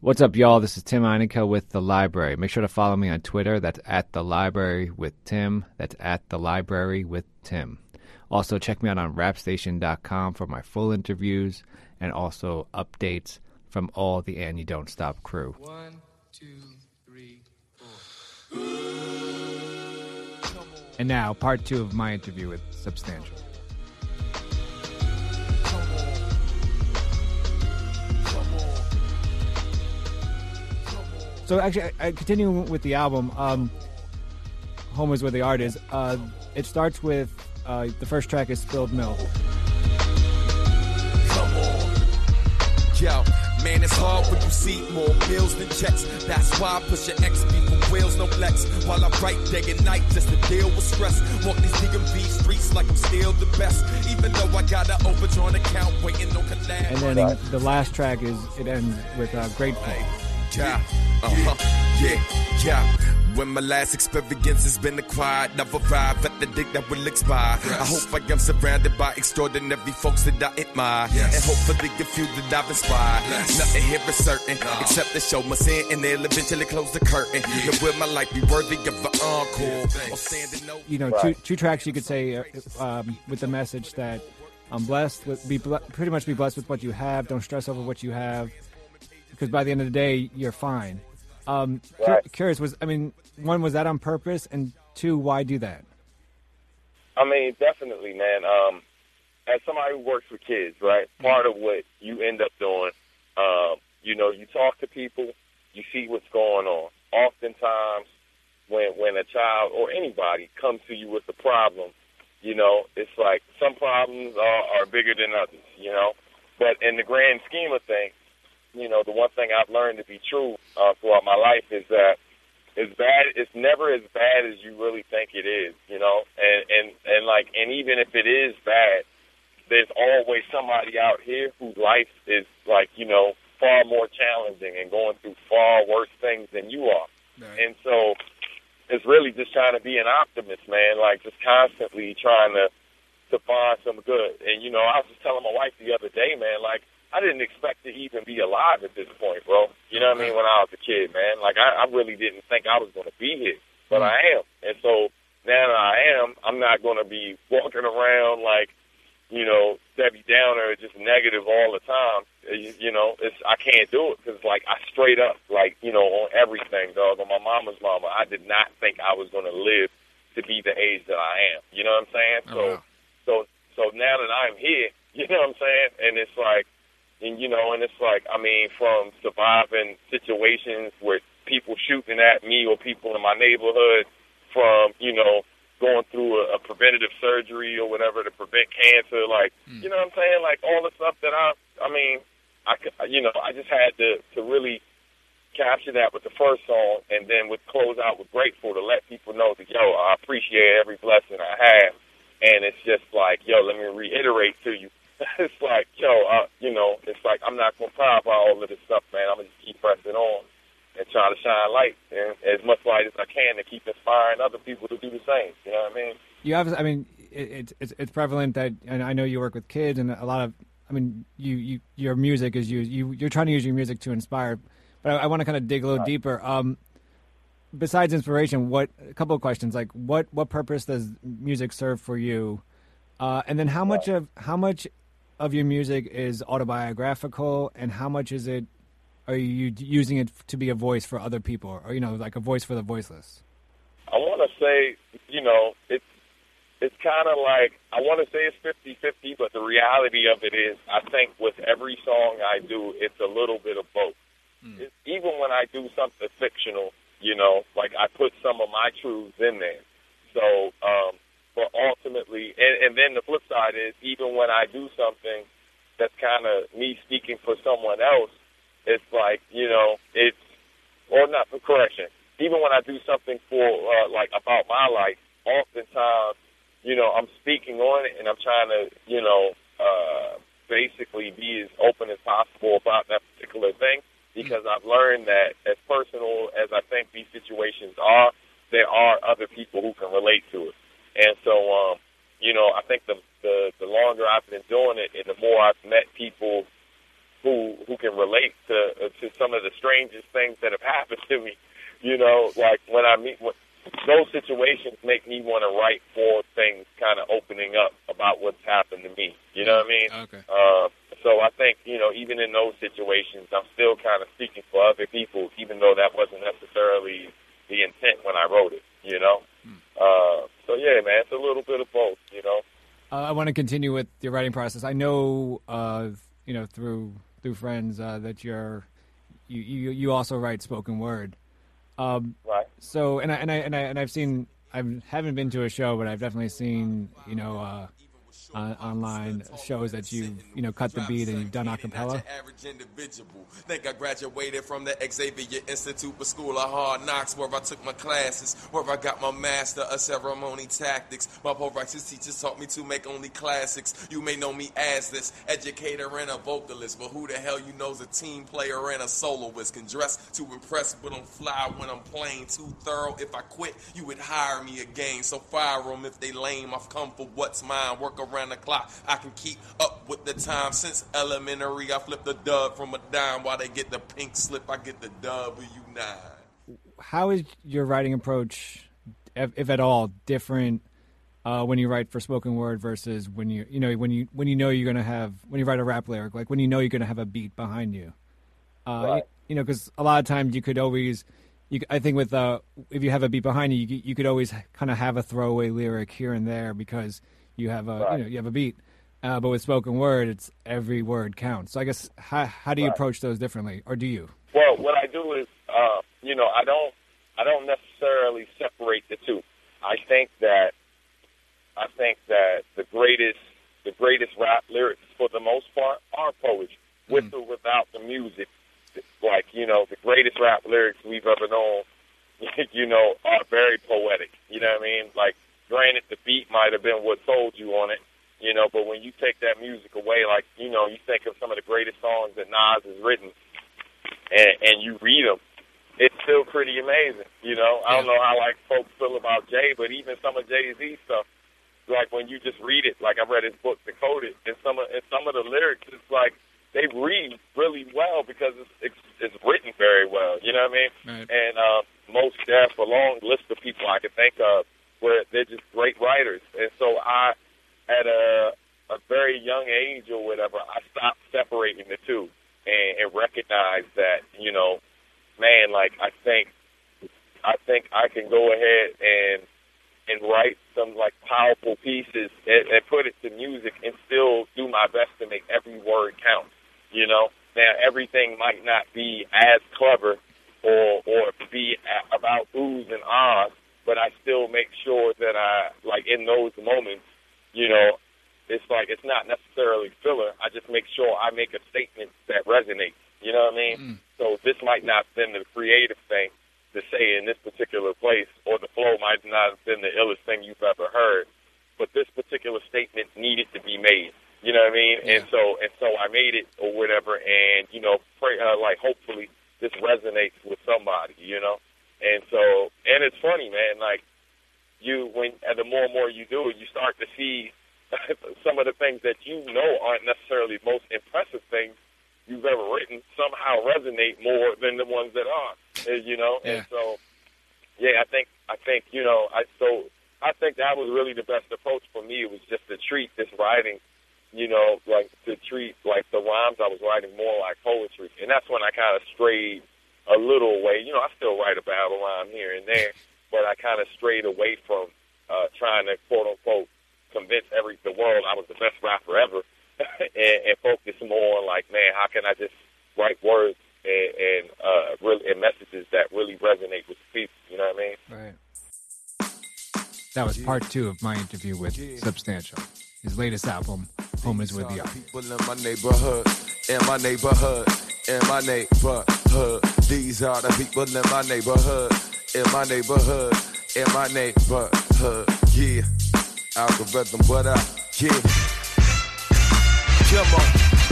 What's up, y'all? This is Tim Einica with The Library. Make sure to follow me on Twitter. That's at The Library with Tim. That's at The Library with Tim. Also, check me out on rapstation.com for my full interviews and also updates from all the And You Don't Stop crew. One, two, three, four. And now, part two of my interview with Substantial. So actually, I, I continue with the album. Um, Home is where the art is. Uh, it starts with uh, the first track is Spilled Milk. Come on. Yo, man, it's hard when you see more bills than checks. That's why I push your ex people wheels, no flex. While I write day and night just to deal with stress. Walk these DMV streets like I'm still the best. Even though I got an overdrawn account waiting on collab. And then the last track is it ends with uh, Grateful. Yeah, uh huh, yeah, yeah. When my last experience has been acquired, I've arrived at the date that will expire. I hope I am surrounded by extraordinary folks that I admire. And hopefully a few that I've inspired. Nothing here is certain, except the show must end and they'll eventually close the curtain. Then will my life be worthy of an encore? Or standing over You know, two, two tracks you could say uh, um, with the message that I'm blessed with, be ble- pretty much be blessed with what you have. Don't stress over what you have, because by the end of the day, you're fine. Um, cu- curious was, I mean, one was that on purpose, and two, why do that? I mean, definitely, man. Um, as somebody who works with kids, right? Part of what you end up doing, um, you know, you talk to people, you see what's going on. Oftentimes, when when a child or anybody comes to you with a problem, you know, it's like some problems are, are bigger than others, you know. But in the grand scheme of things, you know, the one thing I've learned to be true uh, throughout my life is that it's bad. It's never as bad as you really think it is, you know. And and and like, and even if it is bad, there's always somebody out here whose life is like, you know, far more challenging and going through far worse things than you are. And so, it's really just trying to be an optimist, man. Like just constantly trying to to find some good. And you know, I was just telling my wife the other day, man, like I didn't expect to even be this point, bro. You know what I mean? When I was a kid, man, like I, I really didn't think I was going to be here, but mm. I am. And so now that I am, I'm not going to be walking around like, you know, Debbie Downer, just negative all the time. You, you know, it's I can't do it because like I straight up, like you know, on everything, dog. On my mama's mama, I did not think I was going to live to be the age that I am. You know what I'm saying? Oh, so, wow. so, so now that I'm here, you know what I'm saying? And it's like, and you know, and it's like, I mean, from surviving situations with people shooting at me or people in my neighborhood, from you know, going through a, a preventative surgery or whatever to prevent cancer, like, hmm. you know what I'm saying? Like all the stuff that I, I mean, I, c- you know, I just had to to really capture that with the first song, and then with close out with grateful to let people know that yo, I appreciate every blessing I have, and it's just like yo, let me reiterate to you, it's like yo, uh, you know, it's like I'm not gonna cry about all of this stuff, man. I'm gonna just keep pressing on and try to shine light and as much light as I can to keep inspiring other people to do the same. You know what I mean? You have, I mean, it, it's it's it's prevalent that, and I know you work with kids, and a lot of, I mean, you, you your music is used. You you're trying to use your music to inspire, but I, I want to kind of dig a little deeper. Um, besides inspiration, what a couple of questions like what what purpose does music serve for you, uh, and then how much of how much of your music is autobiographical, and how much is it are you using it to be a voice for other people, or you know, like a voice for the voiceless? I want to say, you know, it's it's kind of like I want to say it's fifty fifty, but the reality of it is, I think with every song I do, it's a little bit of both. It's, even when I do something fictional, you know, like I put some of my truths in there. So, um, but ultimately, and, and then the flip side is, even when I do something that's kind of me speaking for someone else, it's like you know, it's or not for correction. Even when I do something for uh, like about my life, oftentimes, you know, I'm speaking on it and I'm trying to, you know, uh, basically be as open as possible about that particular thing because I've learned that as personal as I think these situations are, there are other people who can relate to it. And so, um, you know, I think the, the the longer I've been doing it and the more I've met people who who can relate to uh, to some of the strangest things that have happened to me. You know, like when I meet when, those situations make me want to write more things kind of opening up about what's happened to me. You know what I mean? Okay. Uh, so I think, you know, even in those situations, I'm still kind of speaking for other people, even though that wasn't necessarily the intent when I wrote it, you know? Uh, so yeah, man, it's a little bit of both, you know? Uh, I want to continue with your writing process. I know, uh, you know, through through friends uh, that you're you, you you also write spoken word. Um, Right. so and I and I and I and I've seen I haven't been to a show, but I've definitely seen you know uh, online shows that you you know cut the beat and you've done a cappella. Average individual. Think I graduated from the Xavier Institute for School of Hard Knocks, where I took my classes, where I got my master of ceremony tactics. My righteous teachers taught me to make only classics. You may know me as this educator and a vocalist, but who the hell you know's a team player and a soloist? Can dress to impress, but I'm fly when I'm playing too thorough. If I quit, you would hire me again. So fire them if they lame. I've come for what's mine. Work around the clock. I can keep up with the time. Since elementary, I flip the dub from a dime. While they get the pink slip, I get the W9. How is your writing approach, if, if at all, different uh, when you write for spoken word versus when you you know when you when you know you're gonna have when you write a rap lyric, like when you know you're gonna have a beat behind you. Uh, Right. You know, because a lot of times you could always, you I think with uh, if you have a beat behind you, you, you could always kind of have a throwaway lyric here and there because you have a Right. you know you have a beat. Uh, but with spoken word, it's every word counts. So I guess how how do you Right. approach those differently, or do you? Well, what I do is, uh, you know, I don't, I don't necessarily separate the two. I think that, I think that the greatest, the greatest rap lyrics for the most part are poetry, with or without the music. Like, you know, the greatest rap lyrics we've ever known, you know, are very poetic. You know what I mean? Like, granted, the beat might have been what sold you on it, you know, but when you take that music away, like, you know, you think of some of the greatest songs that Nas has written, and, and you read them, it's still pretty amazing. You know, I don't know how like folks feel about Jay, but even some of Jay Z stuff, like when you just read it, like I read his book Decoded, and some of and some of the lyrics, it's like they read really well because it's it's, it's written very well. You know what I mean? Right. And uh, most there's a long list of people I can think of where they're just great writers, and so I, at a a very young age or whatever, I stopped separating the two and, and recognized that you know, man, like I think I think I can go ahead and and write some like powerful pieces and, and put it to music and still do my best to make every word count. You know, now everything might not be as clever or or be about oohs and ahs, but I still make sure that I like in those moments, you know, it's like it's not necessarily filler. I just make sure I make a statement that resonates. You know what I mean? Mm. So this might not have been the creative thing to say in this particular place, or the flow might not have been the illest thing you've ever heard, but this particular statement needed to be made. You know what I mean? And so and so I made it or whatever, and you know, pray uh, like hopefully this resonates with somebody. You know, and so and it's funny, man. Like you when and the more and more you do it, you start to see some of the things that you know aren't necessarily the most impressive things you've ever written somehow resonate more than the ones that are. uh, You know, and so yeah, I think I think you know I so I think that was really the best approach for me. It was just to treat this writing, you know, like to treat like the rhymes I was writing more like poetry, and that's when I kind of strayed a little away. You know, I still write about a battle rhyme here and there, but I kind of strayed away from uh, trying to quote unquote convince every the world I was the best rapper ever, and, and focus more on like, man, how can I just write words and, and uh, really and messages that really resonate with the people. You know what I mean? Right. That was part two of my interview with Substantial. His latest album, Home is with you. People in my neighborhood, in my neighborhood, in my neighborhood. These are the people in my neighborhood, in my neighborhood, in my neighborhood. Yeah, algorithm, what up? Yeah. Come on.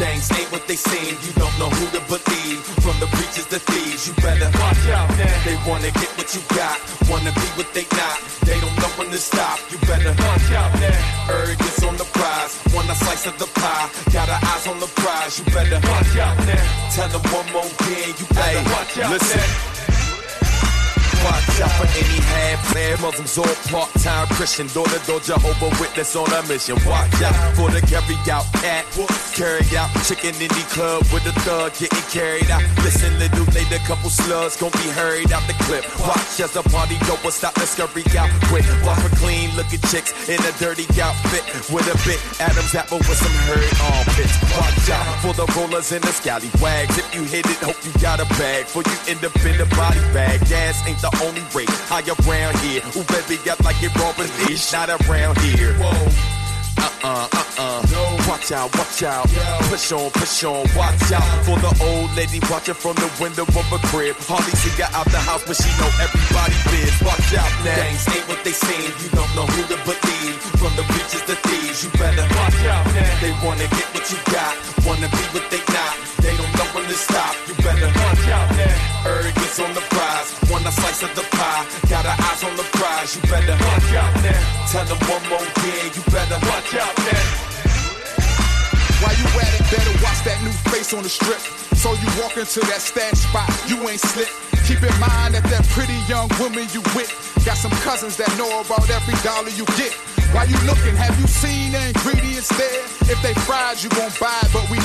Things ain't what they seem. You don't know who to believe. From the preachers to thieves, you better watch out. Man. They wanna get what you got, wanna be what they not. They don't know when to stop. You better watch out. Man. On the prize. Wanna slice slice of the pie. Got her eyes on the prize, you better watch out now. Tell them one more again, you better watch out listen. now. Watch out for any half-man Muslims or part-time Christian. Door-to-door Jehovah Witness on a mission. Watch out for the carry-out cat. Carry out chicken in the club with a thug getting carried out. Listen, little a couple slugs gon' be hurried out the clip. Watch as the party go, but stop the scurry out quick. Watch for clean looking chicks in a dirty outfit with a bit Adam's apple with some hairy armpits. Watch out for the rollers and the scallywags. If you hit it, hope you got a bag. For you end up in the body bag. Gas ain't the the only way. High around here. Ooh, baby, got like it Robin Dish. Not around here. Whoa. Uh-uh, uh-uh. No. Watch out, watch out. Yo. Push on, push on, watch out. For the old lady watching from the window of a crib. Hardly see her out the house, but she know everybody biz. Watch out now. Gangs ain't what they saying. You don't know who to believe. From the preachers to thieves, you better watch out now. They wanna get what you got, wanna be what they not. Know when to stop. You better watch out now. Arrogance on the prize, want a slice of the pie. Got her eyes on the prize. You better watch out now. Tell them one more again. You better watch out now. While you at it, better watch that new face on the strip. So you walk into that stash spot, you ain't slip. Keep in mind that that pretty young woman you with got some cousins that know about every dollar you get. While you looking, have you seen the ingredients there? If they fried, you gon' buy, but we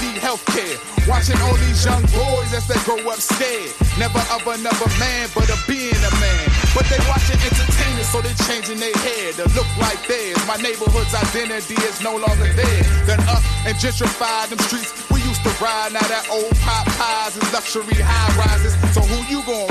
Watching all these young boys as they grow up scared. Never of another man, but of being a man. But they watching entertainers, so they changing their hair to look like theirs. My neighborhood's identity is no longer there. Then up and gentrify them streets. We used to ride, now that old pop pies is luxury high rises. So who you gon'